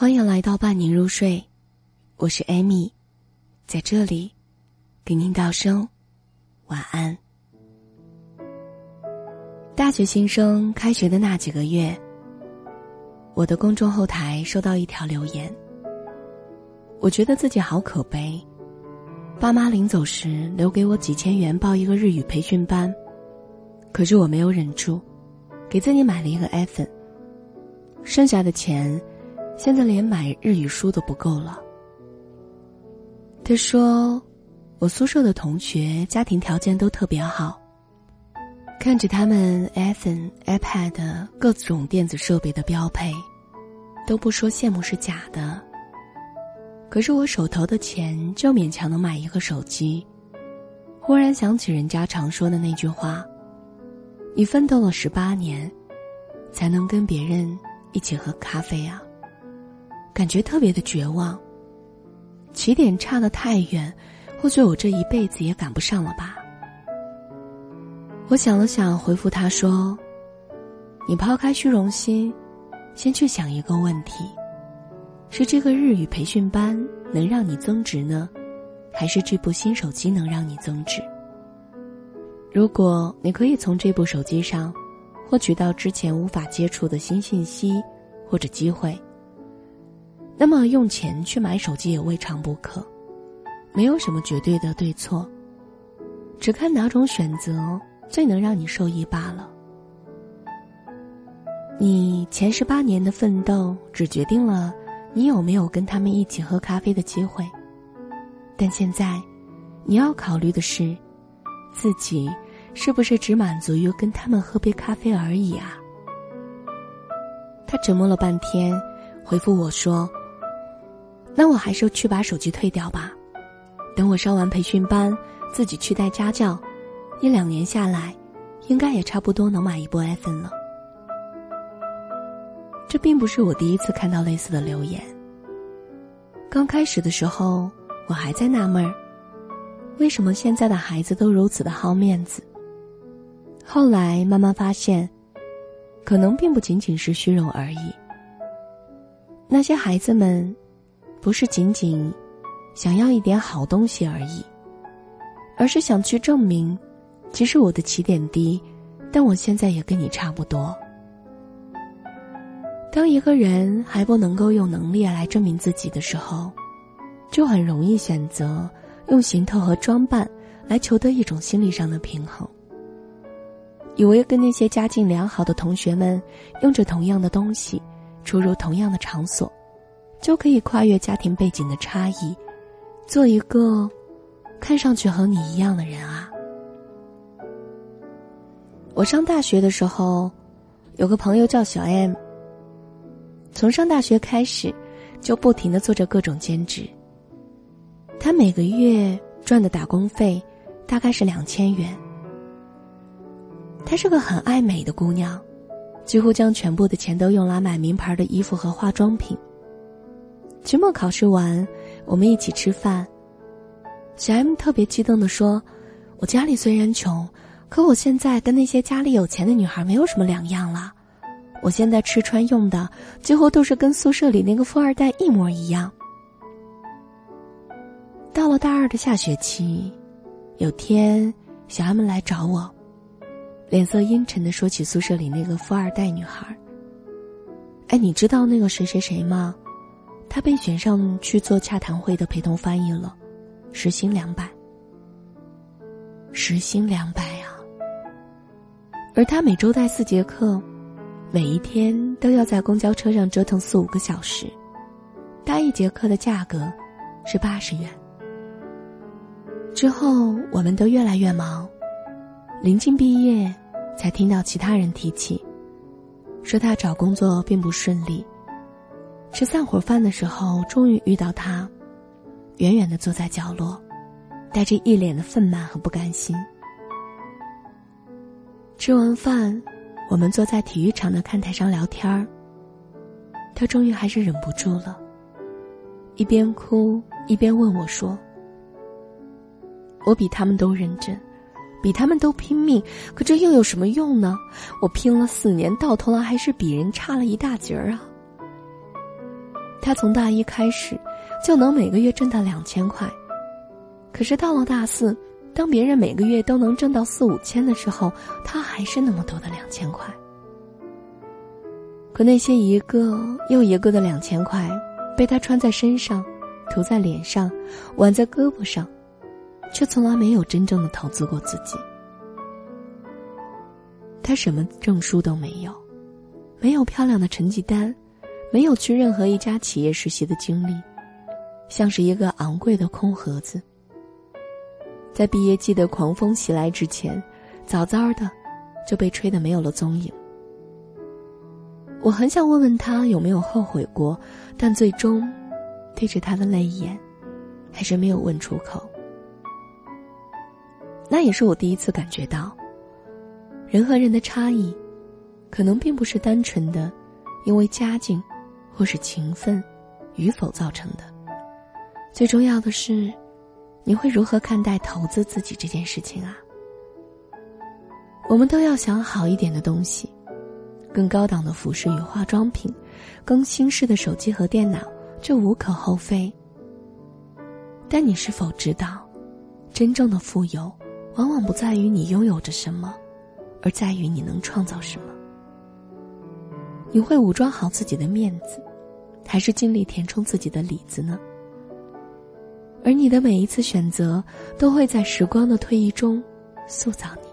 欢迎来到伴您入睡，我是艾米，在这里给您道声晚安。大学新生开学的那几个月，我的公众后台收到一条留言，我觉得自己好可悲。爸妈临走时留给我几千元报一个日语培训班，可是我没有忍住，给自己买了一个 iPhone，剩下的钱。现在连买日语书都不够了。他说：“我宿舍的同学家庭条件都特别好，看着他们 iPhone、iPad 各种电子设备的标配，都不说羡慕是假的。可是我手头的钱就勉强能买一个手机。忽然想起人家常说的那句话：‘你奋斗了十八年，才能跟别人一起喝咖啡啊。’”感觉特别的绝望。起点差得太远，或许我这一辈子也赶不上了吧。我想了想，回复他说：“你抛开虚荣心，先去想一个问题：是这个日语培训班能让你增值呢，还是这部新手机能让你增值？如果你可以从这部手机上获取到之前无法接触的新信息或者机会。”那么用钱去买手机也未尝不可，没有什么绝对的对错，只看哪种选择最能让你受益罢了。你前十八年的奋斗，只决定了你有没有跟他们一起喝咖啡的机会，但现在，你要考虑的是，自己是不是只满足于跟他们喝杯咖啡而已啊？他沉默了半天，回复我说。那我还是去把手机退掉吧，等我上完培训班，自己去带家教，一两年下来，应该也差不多能买一部 iPhone 了。这并不是我第一次看到类似的留言。刚开始的时候，我还在纳闷儿，为什么现在的孩子都如此的好面子。后来慢慢发现，可能并不仅仅是虚荣而已。那些孩子们。不是仅仅想要一点好东西而已，而是想去证明，其实我的起点低，但我现在也跟你差不多。当一个人还不能够用能力来证明自己的时候，就很容易选择用行头和装扮来求得一种心理上的平衡，以为跟那些家境良好的同学们用着同样的东西，出入同样的场所。就可以跨越家庭背景的差异，做一个看上去和你一样的人啊！我上大学的时候，有个朋友叫小 M。从上大学开始，就不停的做着各种兼职。他每个月赚的打工费大概是两千元。她是个很爱美的姑娘，几乎将全部的钱都用来买名牌的衣服和化妆品。期末考试完，我们一起吃饭。小 M 特别激动的说：“我家里虽然穷，可我现在跟那些家里有钱的女孩没有什么两样了。我现在吃穿用的几乎都是跟宿舍里那个富二代一模一样。”到了大二的下学期，有天小 M 来找我，脸色阴沉的说起宿舍里那个富二代女孩。哎，你知道那个谁谁谁吗？他被选上去做洽谈会的陪同翻译了，时薪两百。时薪两百啊！而他每周带四节课，每一天都要在公交车上折腾四五个小时，搭一节课的价格是八十元。之后我们都越来越忙，临近毕业，才听到其他人提起，说他找工作并不顺利。吃散伙饭的时候，终于遇到他，远远的坐在角落，带着一脸的愤懑和不甘心。吃完饭，我们坐在体育场的看台上聊天儿。他终于还是忍不住了，一边哭一边问我说：“我比他们都认真，比他们都拼命，可这又有什么用呢？我拼了四年，到头来还是比人差了一大截儿啊！”他从大一开始就能每个月挣到两千块，可是到了大四，当别人每个月都能挣到四五千的时候，他还是那么多的两千块。可那些一个又一个的两千块，被他穿在身上，涂在脸上，挽在胳膊上，却从来没有真正的投资过自己。他什么证书都没有，没有漂亮的成绩单，没有去任何一家企业实习的经历，像是一个昂贵的空盒子。在毕业季的狂风袭来之前，早早的就被吹得没有了踪影。我很想问问他有没有后悔过，但最终，对着他的泪眼，还是没有问出口。那也是我第一次感觉到，人和人的差异，可能并不是单纯的因为家境或是情分与否造成的。最重要的是，你会如何看待投资自己这件事情啊？我们都要想好一点的东西。更高档的服饰与化妆品，更新式的手机和电脑，这无可厚非。但你是否知道，真正的富有，往往不在于你拥有着什么，而在于你能创造什么。你会武装好自己的面子，还是尽力填充自己的里子呢？而你的每一次选择，都会在时光的推移中，塑造你。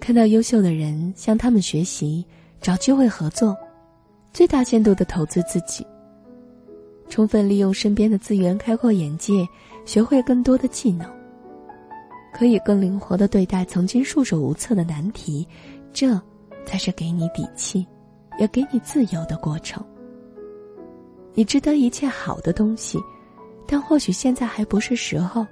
看到优秀的人向他们学习，找机会合作，最大限度的投资自己。充分利用身边的资源，开阔眼界，学会更多的技能，可以更灵活的对待曾经束手无策的难题，这才是给你底气，也给你自由的过程。你值得一切好的东西，但或许现在还不是时候。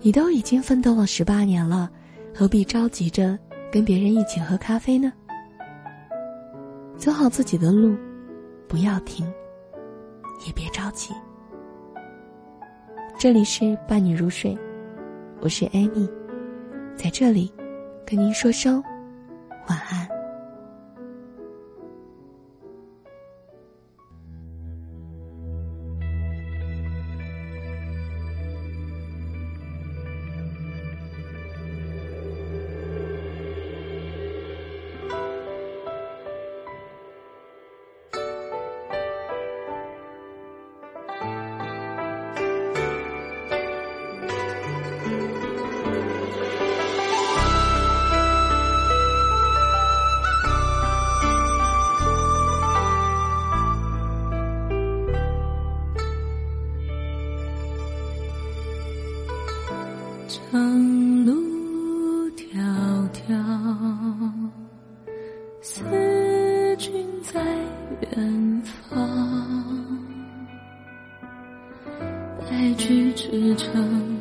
你都已经奋斗了十八年了。何必着急着跟别人一起喝咖啡呢？走好自己的路，不要停，也别着急。这里是伴你入睡，我是艾米，在这里跟您说声晚安。思君在远方。白驹之城，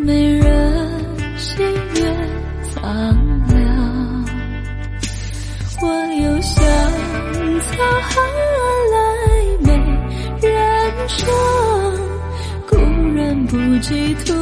美人心月苍凉。我又想沧海来美人香，故人。不及途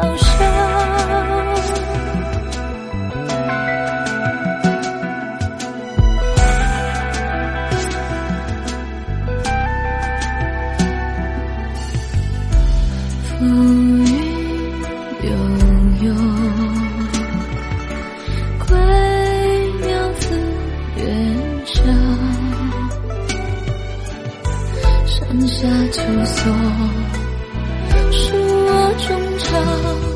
哦衷肠。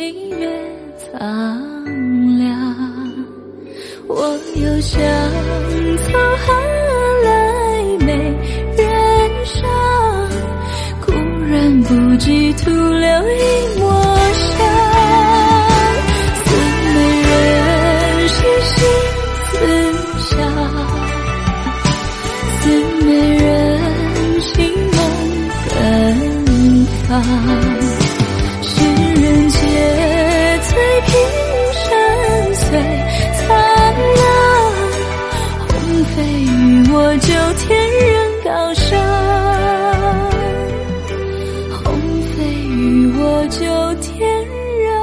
岁月苍凉，我又想从何来？美人伤，故人不及，徒留一。就天然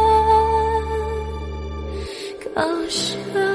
高尚。